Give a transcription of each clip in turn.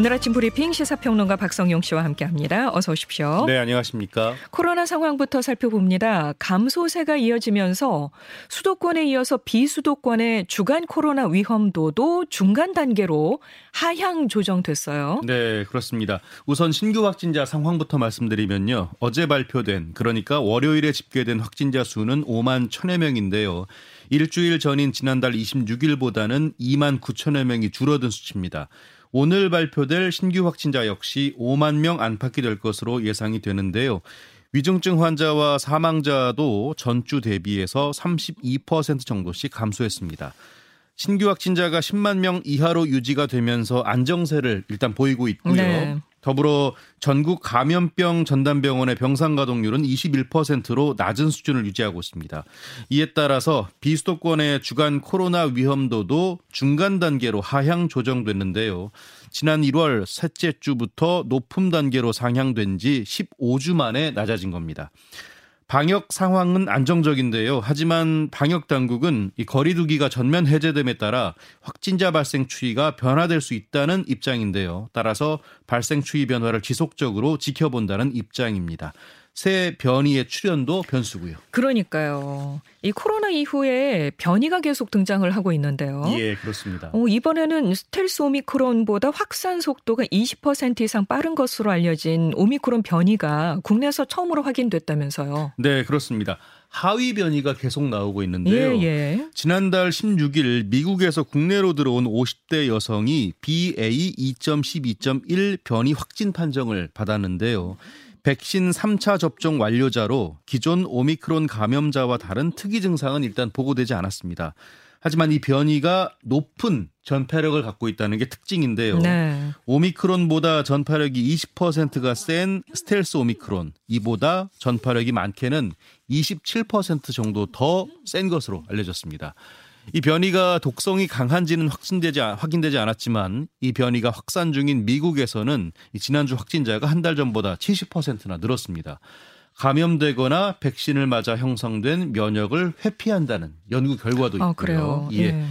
오늘 아침 브리핑 시사평론가 박성용 씨와 함께합니다. 어서 오십시오. 네, 안녕하십니까. 코로나 상황부터 살펴봅니다. 감소세가 이어지면서 수도권에 이어서 비수도권의 주간 코로나 위험도도 중간 단계로 하향 조정됐어요. 네, 그렇습니다. 우선 신규 확진자 상황부터 말씀드리면요. 어제 발표된 그러니까 월요일에 집계된 확진자 수는 5만 1천여 명인데요. 일주일 전인 지난달 26일보다는 2만 9천여 명이 줄어든 수치입니다. 오늘 발표될 신규 확진자 역시 5만 명 안팎이 될 것으로 예상이 되는데요. 위중증 환자와 사망자도 전주 대비해서 32% 정도씩 감소했습니다. 신규 확진자가 10만 명 이하로 유지가 되면서 안정세를 일단 보이고 있고요. 네. 더불어 전국 감염병 전담병원의 병상 가동률은 21%로 낮은 수준을 유지하고 있습니다. 이에 따라서 비수도권의 주간 코로나 위험도도 중간 단계로 하향 조정됐는데요. 지난 1월 셋째 주부터 높음 단계로 상향된 지 15주 만에 낮아진 겁니다. 방역 상황은 안정적인데요. 하지만 방역 당국은 이 거리두기가 전면 해제됨에 따라 확진자 발생 추이가 변화될 수 있다는 입장인데요. 따라서 발생 추이 변화를 지속적으로 지켜본다는 입장입니다. 새 변이의 출현도 변수고요. 그러니까요. 이 코로나 이후에 변이가 계속 등장을 하고 있는데요. 예, 그렇습니다. 어, 이번에는 스텔스 오미크론보다 확산 속도가 20% 이상 빠른 것으로 알려진 오미크론 변이가 국내에서 처음으로 확인됐다면서요. 네, 그렇습니다. 하위 변이가 계속 나오고 있는데요. 예, 예. 지난달 16일 미국에서 국내로 들어온 50대 여성이 BA 2.12.1 변이 확진 판정을 받았는데요. 백신 3차 접종 완료자로 기존 오미크론 감염자와 다른 특이 증상은 일단 보고되지 않았습니다. 하지만 이 변이가 높은 전파력을 갖고 있다는 게 특징인데요. 네. 오미크론보다 전파력이 20%가 센 스텔스 오미크론, 이보다 전파력이 많게는 27% 정도 더 센 것으로 알려졌습니다. 이 변이가 독성이 강한지는 확진되지 확인되지 않았지만 이 변이가 확산 중인 미국에서는 지난주 확진자가 한 달 전보다 70%나 늘었습니다. 감염되거나 백신을 맞아 형성된 면역을 회피한다는 연구 결과도 아, 있고요. 아, 그래요. 예. 예.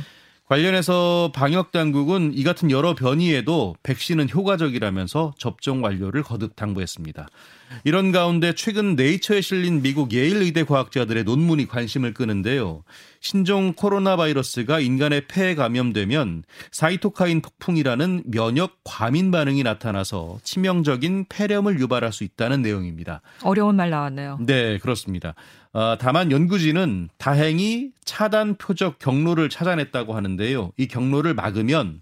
관련해서 방역 당국은 이 같은 여러 변이에도 백신은 효과적이라면서 접종 완료를 거듭 당부했습니다. 이런 가운데 최근 네이처에 실린 미국 예일 의대 과학자들의 논문이 관심을 끄는데요. 신종 코로나 바이러스가 인간의 폐에 감염되면 사이토카인 폭풍이라는 면역 과민 반응이 나타나서 치명적인 폐렴을 유발할 수 있다는 내용입니다. 어려운 말 나왔네요. 네, 그렇습니다. 어, 다만 연구진은 다행히 차단 표적 경로를 찾아냈다고 하는데요. 이 경로를 막으면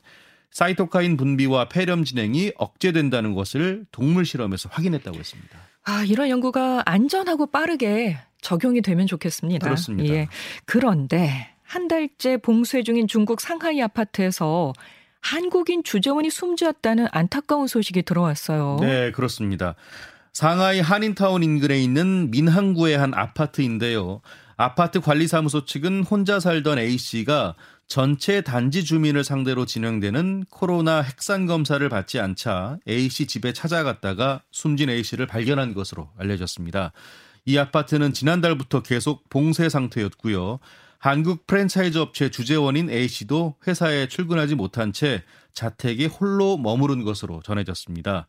사이토카인 분비와 폐렴 진행이 억제된다는 것을 동물 실험에서 확인했다고 했습니다. 아, 이런 연구가 안전하고 빠르게 적용이 되면 좋겠습니다. 그렇습니다. 예. 그런데 한 달째 봉쇄 중인 중국 상하이 아파트에서 한국인 주재원이 숨졌다는 안타까운 소식이 들어왔어요. 네, 그렇습니다. 상하이 한인타운 인근에 있는 민항구의 한 아파트인데요. 아파트 관리사무소 측은 혼자 살던 A씨가 전체 단지 주민을 상대로 진행되는 코로나 핵산 검사를 받지 않자 A씨 집에 찾아갔다가 숨진 A씨를 발견한 것으로 알려졌습니다. 이 아파트는 지난달부터 계속 봉쇄 상태였고요. 한국 프랜차이즈 업체 주재원인 A씨도 회사에 출근하지 못한 채 자택에 홀로 머무른 것으로 전해졌습니다.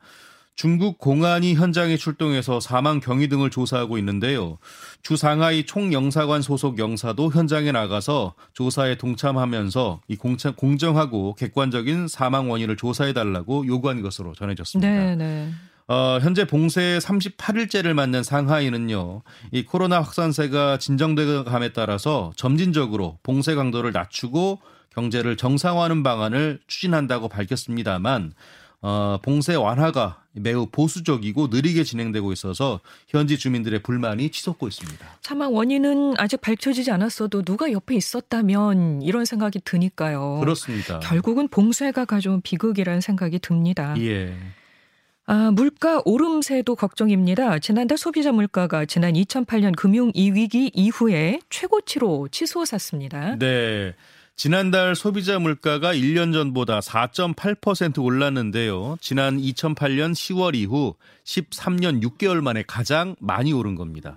중국 공안이 현장에 출동해서 사망 경위 등을 조사하고 있는데요. 주 상하이 총영사관 소속 영사도 현장에 나가서 조사에 동참하면서 이 공차, 공정하고 객관적인 사망 원인을 조사해 달라고 요구한 것으로 전해졌습니다. 네, 네. 어, 현재 봉쇄 38일째를 맞는 상하이는요, 이 코로나 확산세가 진정되감에 따라서 점진적으로 봉쇄 강도를 낮추고 경제를 정상화하는 방안을 추진한다고 밝혔습니다만, 어, 봉쇄 완화가 매우 보수적이고 느리게 진행되고 있어서 현지 주민들의 불만이 치솟고 있습니다. 사망 원인은 아직 밝혀지지 않았어도 누가 옆에 있었다면 이런 생각이 드니까요. 그렇습니다. 결국은 봉쇄가 가져온 비극이라는 생각이 듭니다. 예. 아, 물가 오름세도 걱정입니다. 지난달 소비자 물가가 지난 2008년 금융 위기 이후에 최고치로 치솟았습니다. 네. 지난달 소비자 물가가 1년 전보다 4.8% 올랐는데요. 지난 2008년 10월 이후 13년 6개월 만에 가장 많이 오른 겁니다.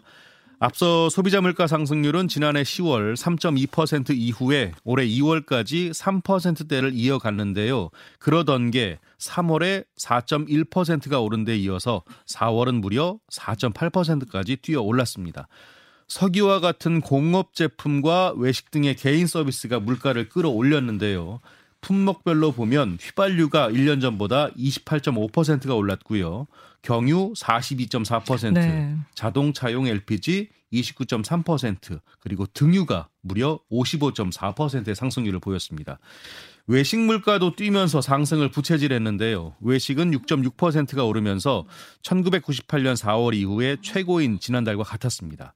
앞서 소비자 물가 상승률은 지난해 10월 3.2% 이후에 올해 2월까지 3%대를 이어갔는데요. 그러던 게 3월에 4.1%가 오른 데 이어서 4월은 무려 4.8%까지 뛰어 올랐습니다. 석유와 같은 공업 제품과 외식 등의 개인 서비스가 물가를 끌어올렸는데요. 품목별로 보면 휘발유가 1년 전보다 28.5%가 올랐고요. 경유 42.4%, 네. 자동차용 LPG 29.3%, 그리고 등유가 무려 55.4%의 상승률을 보였습니다. 외식 물가도 뛰면서 상승을 부채질했는데요. 외식은 6.6%가 오르면서 1998년 4월 이후에 최고인 지난달과 같았습니다.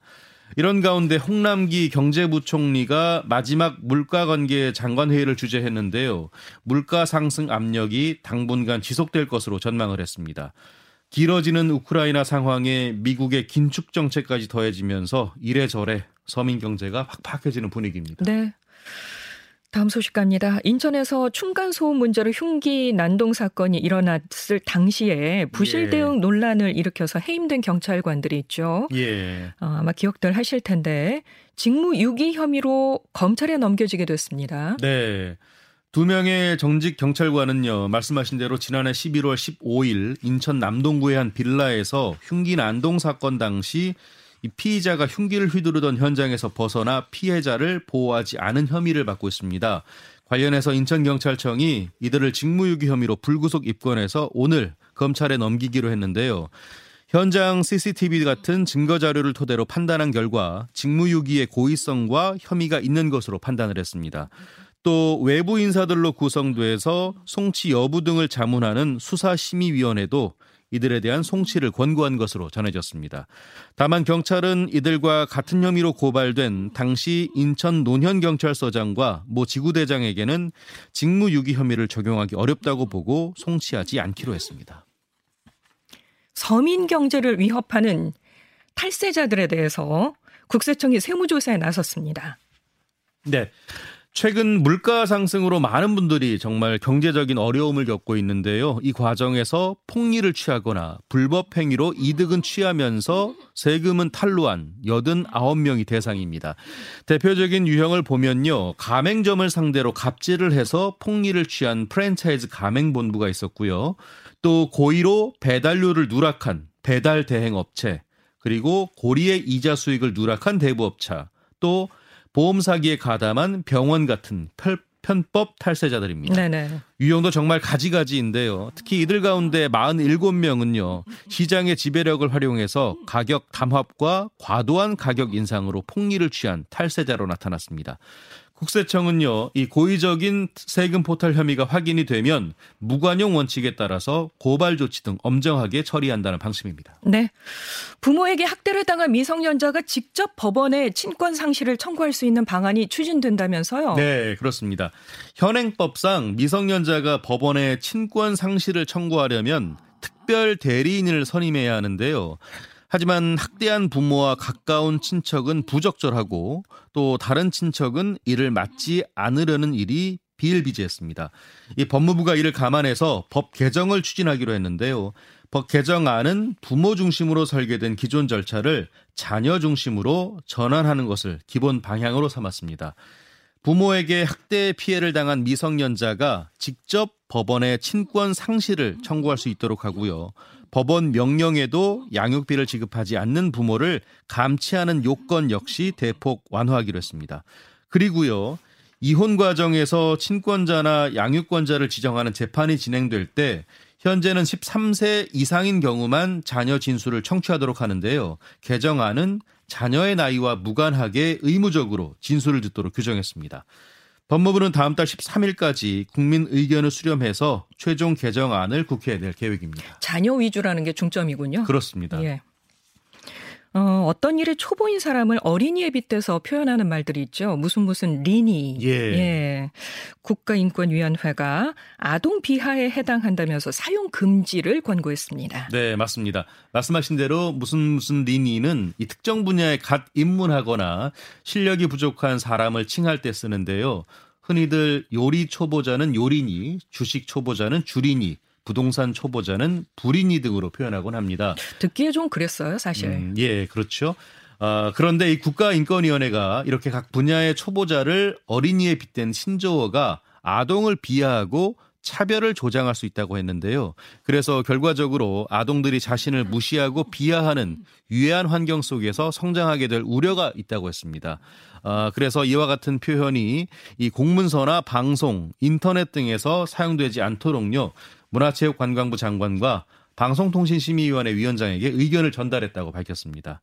이런 가운데 홍남기 경제부총리가 마지막 물가 관계 장관 회의를 주재했는데요. 물가 상승 압력이 당분간 지속될 것으로 전망을 했습니다. 길어지는 우크라이나 상황에 미국의 긴축 정책까지 더해지면서 이래저래 서민 경제가 확팍해지는 분위기입니다. 네. 다음 소식 갑니다. 인천에서 층간 소음 문제로 흉기 난동 사건이 일어났을 당시에 부실 예. 대응 논란을 일으켜서 해임된 경찰관들이 있죠. 예. 어, 아마 기억들 하실 텐데 직무 유기 혐의로 검찰에 넘겨지게 됐습니다. 네. 두 명의 정직 경찰관은요, 말씀하신 대로 지난해 11월 15일 인천 남동구의 한 빌라에서 흉기 난동 사건 당시 이 피의자가 흉기를 휘두르던 현장에서 벗어나 피해자를 보호하지 않은 혐의를 받고 있습니다. 관련해서 인천경찰청이 이들을 직무유기 혐의로 불구속 입건해서 오늘 검찰에 넘기기로 했는데요. 현장 CCTV 같은 증거 자료를 토대로 판단한 결과 직무유기의 고의성과 혐의가 있는 것으로 판단을 했습니다. 또 외부 인사들로 구성돼서 송치 여부 등을 자문하는 수사심의위원회도 이들에 대한 송치를 권고한 것으로 전해졌습니다. 다만 경찰은 이들과 같은 혐의로 고발된 당시 인천 논현경찰서장과 모 지구대장에게는 직무유기 혐의를 적용하기 어렵다고 보고 송치하지 않기로 했습니다. 서민 경제를 위협하는 탈세자들에 대해서 국세청이 세무조사에 나섰습니다. 네. 최근 물가 상승으로 많은 분들이 정말 경제적인 어려움을 겪고 있는데요. 이 과정에서 폭리를 취하거나 불법 행위로 이득은 취하면서 세금은 탈루한 89명이 대상입니다. 대표적인 유형을 보면요. 가맹점을 상대로 갑질을 해서 폭리를 취한 프랜차이즈 가맹본부가 있었고요. 또 고의로 배달료를 누락한 배달 대행 업체, 그리고 고리의 이자 수익을 누락한 대부업차, 또 보험 사기에 가담한 병원 같은 펼, 편법 탈세자들입니다. 네네. 유형도 정말 가지가지인데요. 특히 이들 가운데 47명은요. 시장의 지배력을 활용해서 가격 담합과 과도한 가격 인상으로 폭리를 취한 탈세자로 나타났습니다. 국세청은요, 이 고의적인 세금 포탈 혐의가 확인이 되면 무관용 원칙에 따라서 고발 조치 등 엄정하게 처리한다는 방침입니다. 네. 부모에게 학대를 당한 미성년자가 직접 법원에 친권 상실을 청구할 수 있는 방안이 추진된다면서요? 네, 그렇습니다. 현행법상 미성년자가 법원에 친권 상실을 청구하려면 특별 대리인을 선임해야 하는데요. 하지만 학대한 부모와 가까운 친척은 부적절하고 또 다른 친척은 이를 맡지 않으려는 일이 비일비재했습니다. 이 법무부가 이를 감안해서 법 개정을 추진하기로 했는데요. 법 개정안은 부모 중심으로 설계된 기존 절차를 자녀 중심으로 전환하는 것을 기본 방향으로 삼았습니다. 부모에게 학대 피해를 당한 미성년자가 직접 법원에 친권 상실을 청구할 수 있도록 하고요. 법원 명령에도 양육비를 지급하지 않는 부모를 감치하는 요건 역시 대폭 완화하기로 했습니다. 그리고요. 이혼 과정에서 친권자나 양육권자를 지정하는 재판이 진행될 때 현재는 13세 이상인 경우만 자녀 진술을 청취하도록 하는데요. 개정안은 자녀의 나이와 무관하게 의무적으로 진술을 듣도록 규정했습니다. 법무부는 다음 달 13일까지 국민 의견을 수렴해서 최종 개정안을 국회에 낼 계획입니다. 자녀 위주라는 게 중점이군요. 그렇습니다. 예. 어, 어떤 일에 초보인 사람을 어린이에 빗대서 표현하는 말들이 있죠. 무슨 무슨 리니. 예. 예. 국가인권위원회가 아동 비하에 해당한다면서 사용 금지를 권고했습니다. 네, 맞습니다. 말씀하신 대로 무슨 무슨 리니는 이 특정 분야에 갓 입문하거나 실력이 부족한 사람을 칭할 때 쓰는데요. 흔히들 요리 초보자는 요리니, 주식 초보자는 주리니, 부동산 초보자는 불인이 등으로 표현하곤 합니다. 듣기에 좀 그랬어요, 사실. 음, 예, 그렇죠. 어, 그런데 이 국가인권위원회가 이렇게 각 분야의 초보자를 어린이에 빗댄 신조어가 아동을 비하하고 차별을 조장할 수 있다고 했는데요. 그래서 결과적으로 아동들이 자신을 무시하고 비하하는 유해한 환경 속에서 성장하게 될 우려가 있다고 했습니다. 아, 그래서 이와 같은 표현이 이 공문서나 방송, 인터넷 등에서 사용되지 않도록요. 문화체육관광부 장관과 방송통신심의위원회 위원장에게 의견을 전달했다고 밝혔습니다.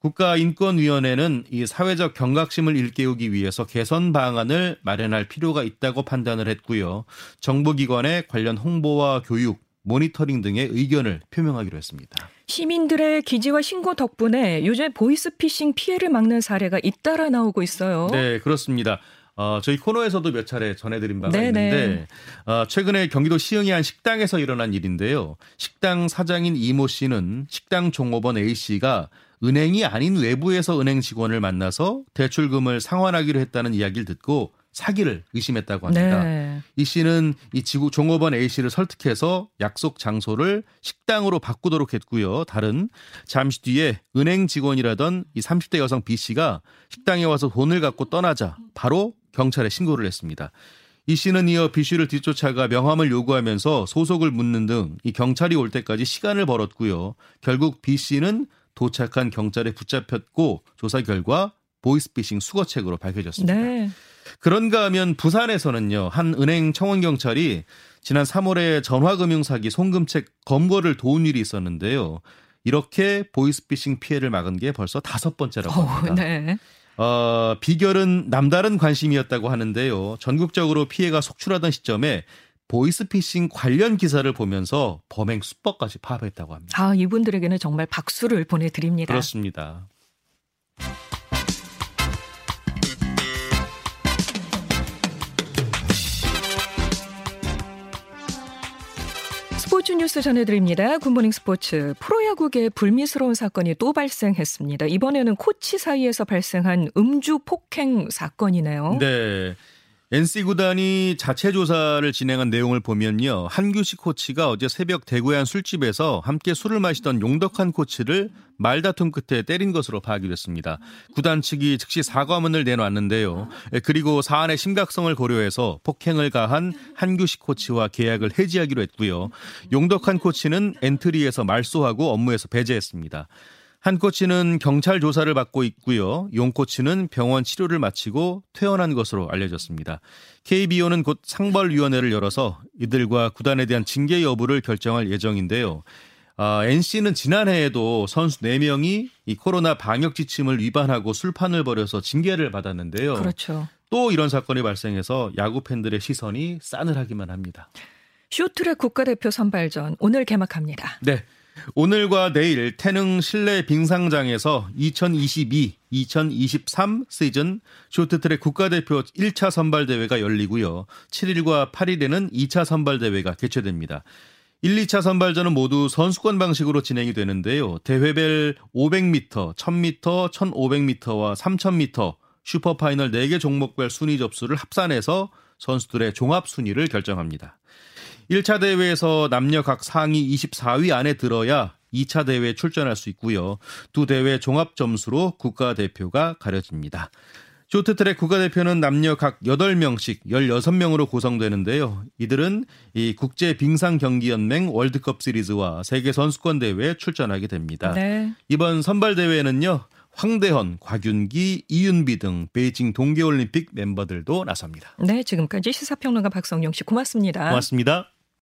국가인권위원회는 이 사회적 경각심을 일깨우기 위해서 개선 방안을 마련할 필요가 있다고 판단을 했고요. 정부기관의 관련 홍보와 교육, 모니터링 등의 의견을 표명하기로 했습니다. 시민들의 기지와 신고 덕분에 요즘 보이스피싱 피해를 막는 사례가 잇따라 나오고 있어요. 네, 그렇습니다. 어, 저희 코너에서도 몇 차례 전해드린 바가 네네. 있는데 어, 최근에 경기도 시흥의 한 식당에서 일어난 일인데요. 식당 사장인 이모 씨는 식당 종업원 A 씨가 은행이 아닌 외부에서 은행 직원을 만나서 대출금을 상환하기로 했다는 이야기를 듣고 사기를 의심했다고 합니다. 네. 이 씨는 이 지구 종업원 A 씨를 설득해서 약속 장소를 식당으로 바꾸도록 했고요. 다른 잠시 뒤에 은행 직원이라던 이 30대 여성 B 씨가 식당에 와서 돈을 갖고 떠나자 바로 경찰에 신고를 했습니다. 이 씨는 이어 B 씨를 뒤쫓아가 명함을 요구하면서 소속을 묻는 등 이 경찰이 올 때까지 시간을 벌었고요. 결국 B 씨는 도착한 경찰에 붙잡혔고 조사 결과 보이스피싱 수거책으로 밝혀졌습니다. 네. 그런가 하면 부산에서는요 한 은행 청원 경찰이 지난 3월에 전화금융 사기 송금책 검거를 도운 일이 있었는데요. 이렇게 보이스피싱 피해를 막은 게 벌써 다섯 번째라고 합니다. 오, 네. 어, 비결은 남다른 관심이었다고 하는데요. 전국적으로 피해가 속출하던 시점에 보이스피싱 관련 기사를 보면서 범행 수법까지 파악했다고 합니다. 아, 이분들에게는 정말 박수를 보내드립니다. 그렇습니다. 스포츠 뉴스 전해드립니다. 굿모닝 스포츠. 프로야구계 불미스러운 사건이 또 발생했습니다. 이번에는 코치 사이에서 발생한 음주 폭행 사건이네요. 네. NC 구단이 자체 조사를 진행한 내용을 보면요. 한규식 코치가 어제 새벽 대구의 한 술집에서 함께 술을 마시던 용덕한 코치를 말다툼 끝에 때린 것으로 파악이 됐습니다. 구단 측이 즉시 사과문을 내놓았는데요. 예, 그리고 사안의 심각성을 고려해서 폭행을 가한 한규식 코치와 계약을 해지하기로 했고요. 용덕한 코치는 엔트리에서 말소하고 업무에서 배제했습니다. 한 코치는 경찰 조사를 받고 있고요. 용 코치는 병원 치료를 마치고 퇴원한 것으로 알려졌습니다. KBO는 곧 상벌위원회를 열어서 이들과 구단에 대한 징계 여부를 결정할 예정인데요. 아, NC는 지난해에도 선수 4명이 이 코로나 방역 지침을 위반하고 술판을 벌여서 징계를 받았는데요. 그렇죠. 또 이런 사건이 발생해서 야구 팬들의 시선이 싸늘하기만 합니다. 쇼트랙 국가대표 선발전 오늘 개막합니다. 네. 오늘과 내일 태릉 실내 빙상장에서 2022-2023 시즌 쇼트트랙 국가대표 1차 선발대회가 열리고요. 7일과 8일에는 2차 선발대회가 개최됩니다. 1, 2차 선발전은 모두 선수권 방식으로 진행이 되는데요. 대회별 500m, 1000m, 1500m와 3000m 슈퍼파이널 4개 종목별 순위 점수를 합산해서 선수들의 종합 순위를 결정합니다. 1차 대회에서 남녀 각 상위 24위 안에 들어야 2차 대회에 출전할 수 있고요. 두 대회 종합 점수로 국가대표가 가려집니다. 쇼트트랙 국가대표는 남녀 각 8명씩 16명으로 구성되는데요. 이들은 이 국제 빙상 경기 연맹 월드컵 시리즈와 세계 선수권 대회에 출전하게 됩니다. 네. 이번 선발 대회에는요. 황대헌, 곽윤기, 이윤비 등 베이징 동계올림픽 멤버들도 나섭니다. 네, 지금까지 시사평론가 박성용 씨 고맙습니다. 고맙습니다.